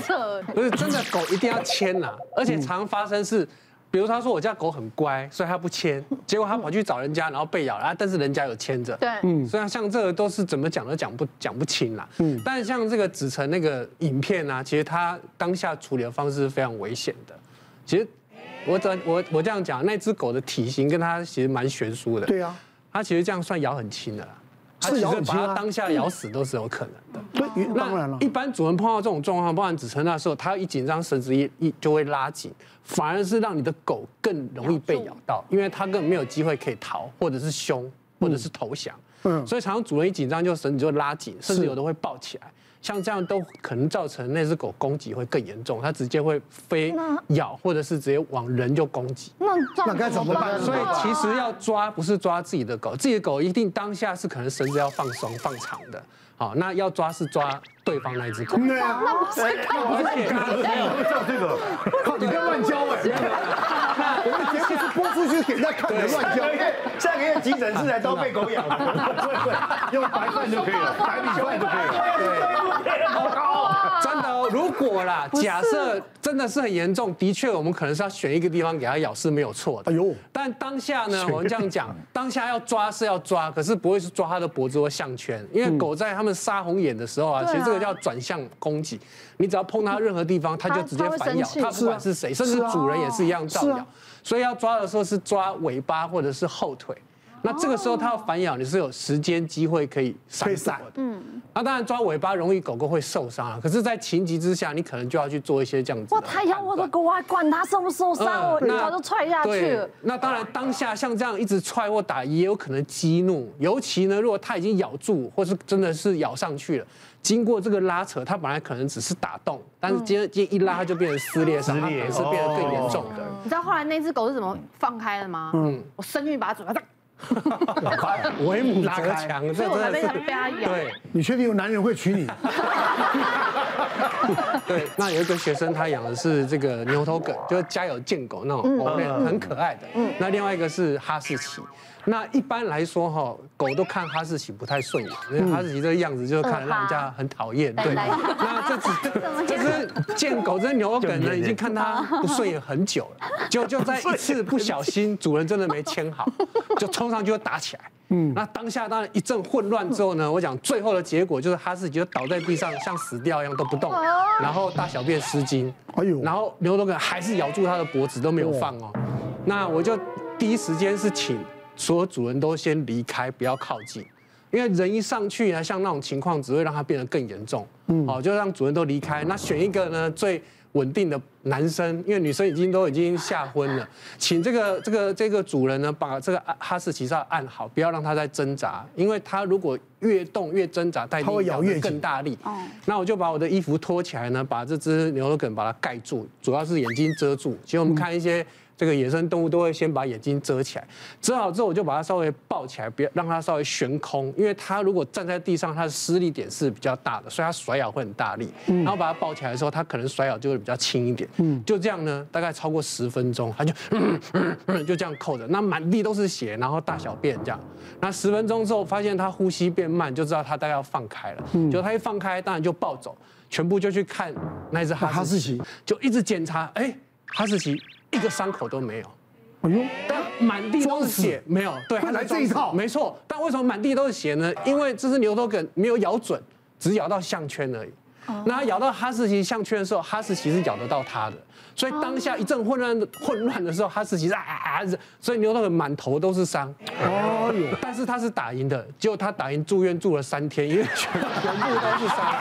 扯，不是真的狗一定要牵呐，而且常发生是，比如他说我家狗很乖，所以他不牵，结果他跑去找人家，然后被咬了，但是人家有牵着。对，嗯，虽然像这个都是怎么讲都讲不讲不清啦。嗯，但是像这个子成那个影片啊，其实他当下处理的方式是非常危险的。其实我这我我这样讲，那只狗的体型跟它其实蛮悬殊的。对啊，它其实这样算咬很轻的啦。是咬很轻啊，把它当下咬死都是有可能的。对，当然了。一般主人碰到这种状况，包含子成那时候，它一紧张，绳子一一就会拉紧，反而是让你的狗更容易被咬到，因为它根本没有机会可以逃，或者是凶，或者是投降。嗯，所以常常主人一紧张，就绳子就拉紧，甚至有的会抱起来。像这样都可能造成那只狗攻击会更严重，它直接会飞咬，或者是直接往人就攻击。那那该怎么办？所以其实要抓不是抓自己的狗，自己的狗一定当下是可能绳子要放松放长的。好，那要抓是抓对方那一只狗。对啊，那不是而且叫这个，靠你不要乱教哎！我们节目是播出去给人家看的乱教。下个月急诊室来都被狗咬了，对对，用白饭就可以了，白米饭就可以了。对，好高，真的哦。如果啦，假设真的是很严重，的确我们可能是要选一个地方给它咬是没有错的。哎呦，但当下呢，我们这样讲，当下要抓是要抓，可是不会是抓它的脖子或项圈，因为狗在它们杀红眼的时候啊，其实这个叫转向攻击，你只要碰它任何地方，它就直接反咬，它不管是谁，甚至主人也是一样照咬。所以要抓的时候是抓尾巴或者是后腿，那这个时候它要反咬，你是有时间机会可以闪躲的。嗯，那当然抓尾巴容易狗狗会受伤啊，可是，在情急之下，你可能就要去做一些这样子。哇，它咬我的狗，我还管它受不受伤，我一脚就踹下去了。那当然，当下像这样一直踹或打，也有可能激怒，尤其呢，如果它已经咬住，或是真的是咬上去了。经过这个拉扯，它本来可能只是打洞，但是今天今一拉，它就变成撕裂伤，它也是变得更严重的。你知道后来那只狗是怎么放开的吗？嗯，我伸进去把它嘴巴，为母则强，所以我才被它咬。对，你确定有男人会娶你？对，那有一个学生，他养的是这个牛头梗，就是家有贱狗那种，很可爱的。嗯，那另外一个是哈士奇。那一般来说哈，狗都看哈士奇不太顺眼，因为哈士奇这个样子就是看让人家很讨厌。对，那这只 这只贱狗，这牛梗呢，已经看它不顺眼很久了，就就在一次不小心，主人真的没牵好，就冲上去就打起来。嗯，那当下当然一阵混乱之后呢，我讲最后的结果就是哈士奇就倒在地上，像死掉一样都不动，然后大小便失禁。哎呦，然后牛头梗还是咬住他的脖子都没有放哦。那我就第一时间是请。所有主人都先离开，不要靠近，因为人一上去呢，像那种情况只会让它变得更严重。嗯，好，就让主人都离开。那选一个呢最稳定的男生，因为女生已经都已经吓昏了，请这个这个这个主人呢把这个哈士奇要按好，不要让它再挣扎，因为它如果越动越挣扎，它会咬越更大力。哦，那我就把我的衣服脱起来呢，把这只牛肉梗把它盖住，主要是眼睛遮住。其实我们看一些。这个野生动物都会先把眼睛遮起来，遮好之后我就把它稍微抱起来，别让它稍微悬空，因为它如果站在地上，它的施力点是比较大的，所以它甩咬会很大力。然后把它抱起来的时候，它可能甩咬就会比较轻一点。嗯，就这样呢，大概超过十分钟，它就嗯嗯嗯就这样扣着，那满地都是血，然后大小便这样。那十分钟之后发现它呼吸变慢，就知道它大概要放开了。嗯，就它一放开，当然就暴走，全部就去看那只哈士奇，就一直检查，哎，哈士奇。一个伤口都没有，哎呦！但满地都是血，没有。对，还来这一套，没错。但为什么满地都是血呢？因为这只牛头梗没有咬准，只咬到项圈而已。那它咬到哈士奇项圈的时候，哈士奇是咬得到它的。所以当下一阵混乱的混乱的时候，哈士奇是啊啊！所以牛头梗满头都是伤。哦呦！但是他是打赢的，结果他打赢住院住了三天，因为全全部都是伤。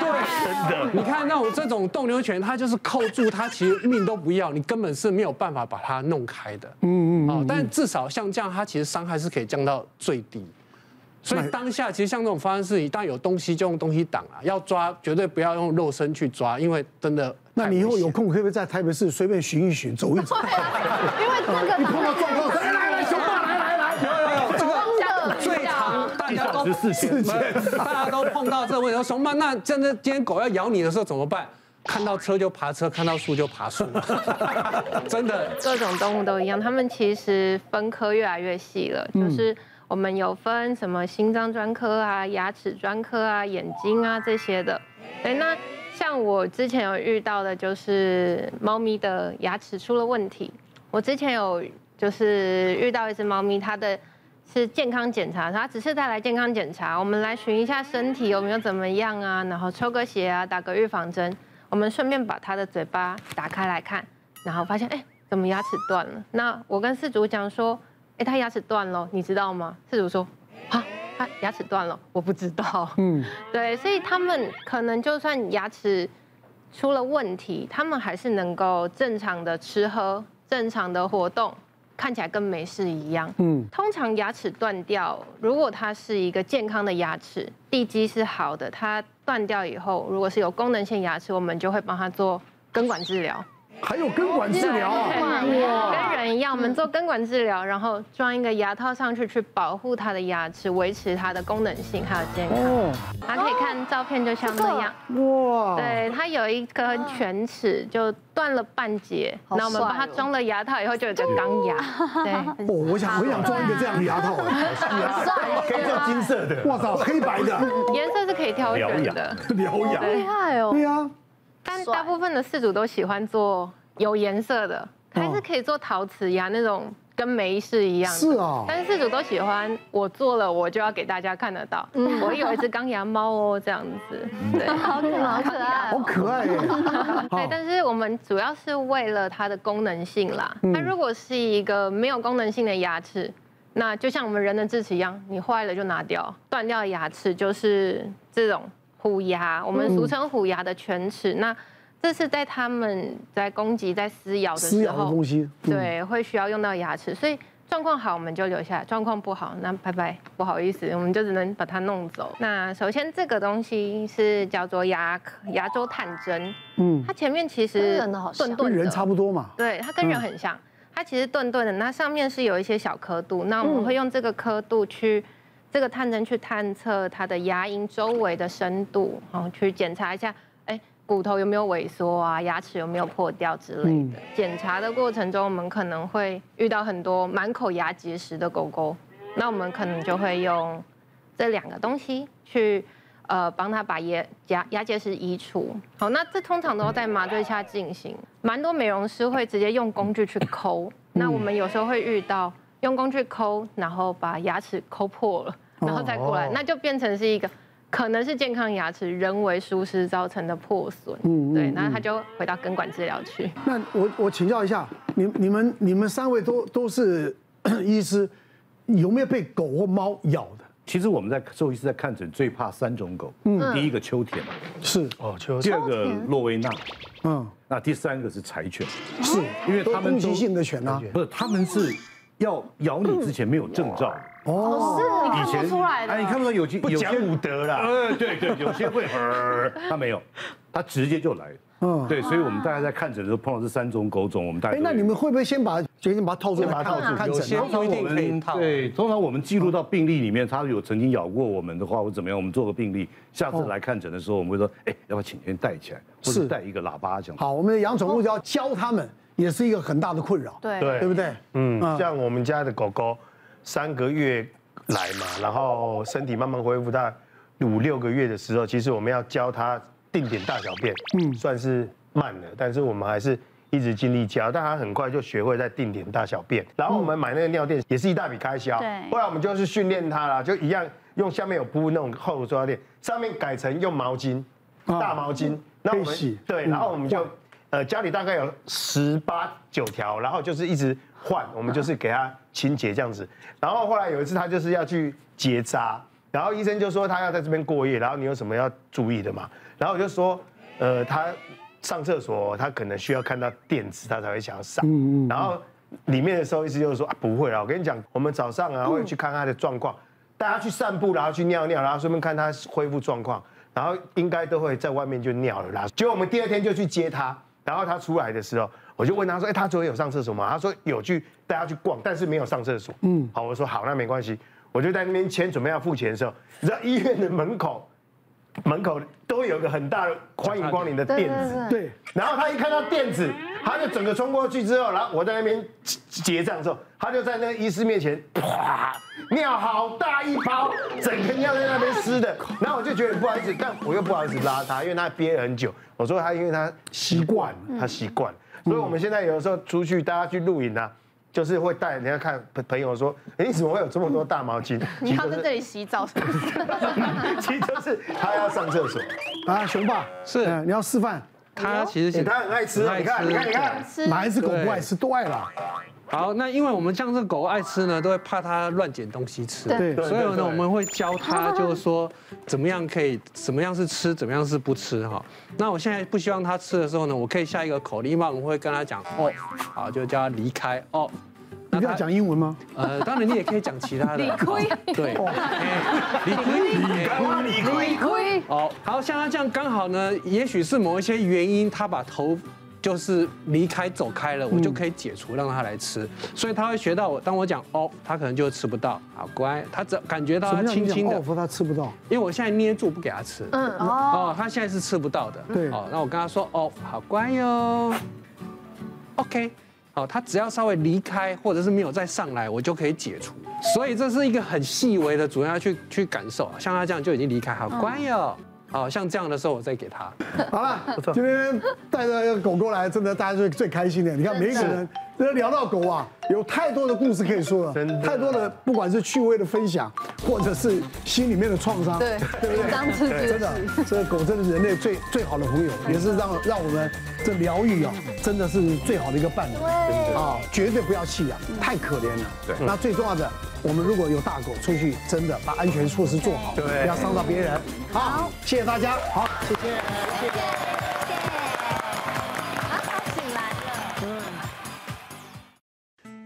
对，真的。你看那种这种斗牛犬，它就是扣住它，其实命都不要，你根本是没有办法把它弄开的。嗯嗯。哦，但至少像这样，它其实伤害是可以降到最低。所以当下其实像这种发生事情，当然有东西就用东西挡啊，要抓绝对不要用肉身去抓，因为真的。那你以后有空可不可以在台北市随便寻一寻，走一走？因为这个。你碰到状况，来来来，熊爸，来来来，有有有，这个最常大家都事件，大家都碰到这个问题。熊爸，那真的今天狗要咬你的时候怎么办？看到车就爬车，看到树就爬树，真的。各种动物都一样，它们其实分科越来越细了，就是。我们有分什么心脏专科啊、牙齿专科啊、眼睛啊这些的。哎，那像我之前有遇到的，就是猫咪的牙齿出了问题。我之前有就是遇到一只猫咪，它的是健康检查，它只是带来健康检查，我们来寻一下身体有没有怎么样啊，然后抽个血啊，打个预防针。我们顺便把它的嘴巴打开来看，然后发现哎，怎么牙齿断了？那我跟饲主讲说，哎，他牙齿断了，你知道吗？饲主说，啊。他牙齿断了，我不知道。嗯，对，所以他们可能就算牙齿出了问题，他们还是能够正常的吃喝、正常的活动，看起来跟没事一样。嗯，通常牙齿断掉，如果它是一个健康的牙齿，地基是好的，它断掉以后，如果是有功能性牙齿，我们就会帮他做根管治疗。还有根管治疗啊，跟人一样，我们做根管治疗，然后装一个牙套上去，去保护它的牙齿，维持它的功能性还有健康。哦，大家可以看照片，就像那样。哇，对，它有一颗犬齿就断了半截，那我们把它装了牙套以后，就有个钢牙。对，哦，我想我想装一个这样的牙套，可以做金色的，哇塞，黑白的，颜色是可以挑选的，獠牙，厉害哦，对呀。但大部分的饲主都喜欢做有颜色的，还是可以做陶瓷牙那种跟没事一样。是哦，但是饲主都喜欢我做了，我就要给大家看得到。嗯，我有一只钢牙猫哦，这样子，对，好可爱，好可爱耶。对，但是我们主要是为了它的功能性啦。它如果是一个没有功能性的牙齿，那就像我们人的智齿一样，你坏了就拿掉，断掉的牙齿就是这种。虎牙，我们俗称虎牙的犬齿，嗯、那这是在他们在攻击、在撕咬的时候，东西嗯、对，会需要用到牙齿，所以状况好我们就留下来，状况不好那拜拜，不好意思，我们就只能把它弄走。那首先这个东西是叫做牙牙周探针，嗯，它前面其实钝钝的，跟人差不多嘛，对，它跟人很像，它其实钝钝的，那上面是有一些小刻度，那我们会用这个刻度去。这个探针去探测它的牙龈周围的深度，哦，去检查一下，哎，骨头有没有萎缩啊，牙齿有没有破掉之类的。检查的过程中，我们可能会遇到很多满口牙结石的狗狗，那我们可能就会用这两个东西去，呃，帮他把牙牙牙结石移除。好，那这通常都在麻醉下进行，蛮多美容师会直接用工具去抠，那我们有时候会遇到。用工具抠，然后把牙齿抠破了，然后再过来，那就变成是一个可能是健康牙齿人为疏失造成的破损。嗯，对，那他就回到根管治疗去。那我我请教一下，你你们你们三位都都是医师，有没有被狗或猫咬的？其实我们在兽医师在看诊最怕三种狗，嗯，第一个秋田，是。哦秋田，第二个洛威纳，嗯，那第三个是柴犬，是。因为它们攻击性的犬啊，不是他们是。要咬你之前没有证照哦，是，你看不出来的。哎，你看不出来有些不讲武德啦。呃，对对，有些会，他没有，他直接就来。嗯，对，所以我们大家在看诊的时候碰到这三种狗种，我们大家。哎，那你们会不会先把决定把它套住，把它套住？看诊，通常我们对，通常我们记录到病历里面，它有曾经咬过我们的话，或怎么样，我们做个病历，下次来看诊的时候，我们会说，哎，要不要请先带起来，或者带一个喇叭这样。好，我们的养宠物就要教他们。也是一个很大的困扰，对对，对不对？嗯，像我们家的狗狗，三个月来嘛，然后身体慢慢恢复到五六个月的时候，其实我们要教它定点大小便，嗯，算是慢了，但是我们还是一直尽力教，但它很快就学会在定点大小便。然后我们买那个尿垫也是一大笔开销，对。后来我们就是训练它了，就一样用下面有铺那种厚塑料垫，上面改成用毛巾，大毛巾，那我们对，然后我们就。呃，家里大概有十八九条，然后就是一直换，我们就是给他清洁这样子。然后后来有一次他就是要去结扎，然后医生就说他要在这边过夜，然后你有什么要注意的嘛？然后我就说，呃，他上厕所他可能需要看到垫子，他才会想要上。嗯嗯然后里面的时候意思就是说啊，不会啦，我跟你讲，我们早上啊会去看他的状况，带他去散步，然后去尿尿，然后顺便看他恢复状况，然后应该都会在外面就尿了啦。结果我们第二天就去接他。然后他出来的时候，我就问他说：“哎，他昨天有上厕所吗？”他说：“有去带他去逛，但是没有上厕所。”嗯，好，我说好，那没关系。我就在那边签，准备要付钱的时候，你知道医院的门口，门口都有个很大的欢迎光临的垫子。对。然后他一看到垫子，他就整个冲过去之后，然后我在那边结账之后，他就在那个医师面前，啪，尿好大一泡，整个尿在那边湿的，然后我就觉得不好意思，但我又不好意思拉他，因为他憋了很久。我说他因为他习惯，他习惯，所以我们现在有的时候出去，大家去露营啊。就是会带人家看朋友说，哎，你怎么会有这么多大毛巾？你要在这里洗澡是不是？其实就是他要上厕所啊，雄爸是，你要示范。他其实他很爱吃，你看，你看，你看，哪一只狗不爱吃？都爱了。好，那因为我们像这个狗爱吃呢，都会怕它乱捡东西吃，对，所以呢，我们会教它，就是说怎么样可以，怎么样是吃，怎么样是不吃哈。那我现在不希望它吃的时候呢，我可以下一个口令，一般我们会跟它讲哦，好，就叫它离开哦。你要讲英文吗？呃，当然你也可以讲其他的。理亏。对。理亏。理亏。理亏。哦，好像他这样刚好呢，也许是某一些原因，他把头。就是离开走开了，我就可以解除，让他来吃，所以他会学到我。当我讲哦，他可能就吃不到。好乖，他只感觉到他轻轻的。哦，他吃不到，因为我现在捏住不给他吃。嗯哦。哦，他现在是吃不到的。对。哦，那我跟他说哦，好乖哟。OK。哦，他只要稍微离开，或者是没有再上来，我就可以解除。所以这是一个很细微的，主要去去感受。像他这样就已经离开，好乖哟。好像这样的时候，我再给他。好了，今天带着狗狗来，真的大家最最开心的。你看每一个人，聊到狗啊，有太多的故事可以说了，太多的不管是趣味的分享，或者是心里面的创伤，对，对不对？真的，这个狗真的是人类最最好的朋友，也是让让我们这疗愈啊，真的是最好的一个伴侣。对，啊，绝对不要弃养，太可怜了。对，那最重要的。我们如果有大狗出去，真的把安全措施做好，对，不要伤到别人。好，谢谢大家。好，谢谢，谢谢，